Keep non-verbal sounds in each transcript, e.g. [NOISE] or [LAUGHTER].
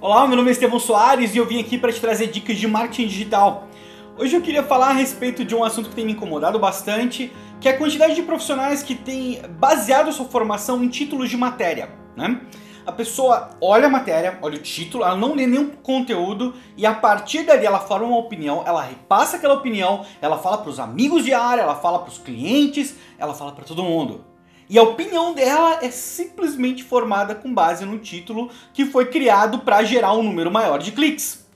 Olá, meu nome é Estevão Soares e eu vim aqui para te trazer dicas de marketing digital. Hoje eu queria falar a respeito de um assunto que tem me incomodado bastante, que é a quantidade de profissionais que têm baseado sua formação em títulos de matéria, né? A pessoa olha a matéria, olha o título, ela não lê nenhum conteúdo e a partir dali ela forma uma opinião, ela repassa aquela opinião, ela fala para os amigos de área, ela fala para os clientes, ela fala para todo mundo. E a opinião dela é simplesmente formada com base no título que foi criado para gerar um número maior de cliques.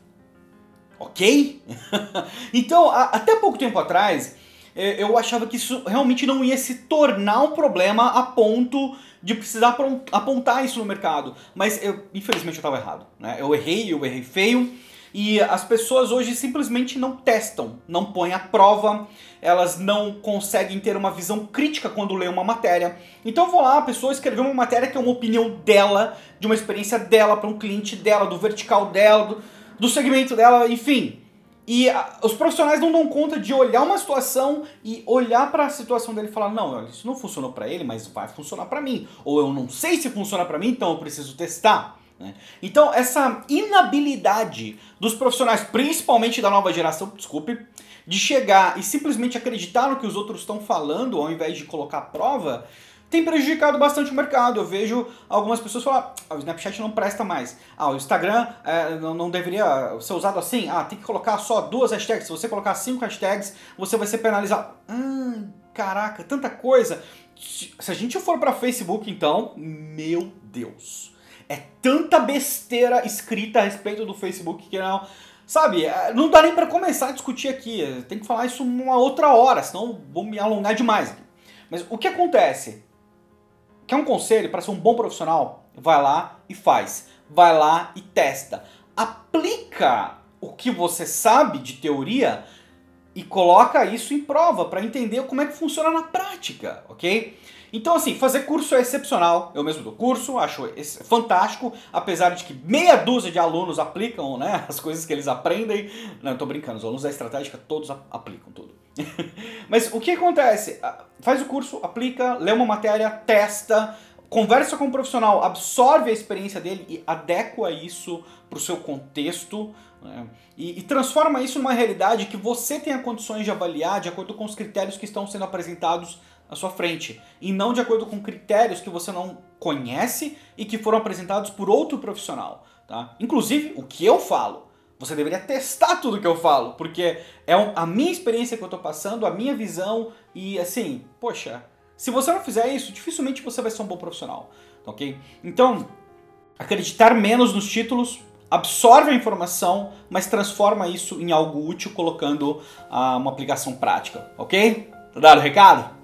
Ok? [LAUGHS] então, a, até pouco tempo atrás, é, eu achava que isso realmente não ia se tornar um problema a ponto de precisar apontar isso no mercado. Mas eu, infelizmente eu estava errado. Né? Eu errei, eu errei feio. E as pessoas hoje simplesmente não testam, não põem à prova, elas não conseguem ter uma visão crítica quando lê uma matéria. Então eu vou lá, a pessoa escreveu uma matéria que é uma opinião dela, de uma experiência dela, para um cliente dela, do vertical dela, do, do segmento dela, enfim. E a, os profissionais não dão conta de olhar uma situação e olhar para a situação dele e falar: não, isso não funcionou para ele, mas vai funcionar para mim. Ou eu não sei se funciona para mim, então eu preciso testar. Né? Então, essa inabilidade dos profissionais, principalmente da nova geração, desculpe, de chegar e simplesmente acreditar no que os outros estão falando ao invés de colocar prova, tem prejudicado bastante o mercado. Eu vejo algumas pessoas falar: ah, o Snapchat não presta mais. Ah, o Instagram é, não, não, deveria ser usado assim. Ah, tem que colocar só duas hashtags. Se você colocar cinco hashtags, você vai ser penalizado. Caraca, tanta coisa. Se a gente for para Facebook, então, meu Deus. É tanta besteira escrita a respeito do Facebook que não. Sabe, é, não dá nem para começar a discutir aqui. Tem que falar isso uma outra hora, senão vou me alongar demais. Mas o que acontece? Quer um conselho para ser um bom profissional? Vai lá e faz. Vai lá e testa. Aplica o que você sabe de teoria e coloca isso em prova para entender como é que funciona na prática, ok? Então, assim, fazer curso é excepcional. Eu mesmo dou curso, acho fantástico, apesar de que meia dúzia de alunos aplicam né, [LAUGHS] as coisas que eles aprendem. Não, eu tô brincando, os alunos da estratégica todos aplicam tudo. [LAUGHS] Mas o que acontece? Ah, faz o curso, aplica, lê uma matéria, testa, conversa com um profissional, absorve a experiência dele e adequa isso para o seu contexto né? e, e, transforma isso numa realidade que você tenha condições de avaliar de acordo com os critérios que estão sendo apresentados à sua frente e não de acordo com critérios que você não conhece e que foram apresentados por outro profissional. Tá? Inclusive, o que eu falo, você deveria testar tudo que eu falo, porque é a minha experiência que eu estou passando, a minha visão e assim, poxa, se você não fizer isso, dificilmente você vai ser um bom profissional, ok? Então, acreditar menos nos títulos, absorve a informação, mas transforma isso em algo útil colocando ah, uma aplicação prática, ok? Tá dado o recado?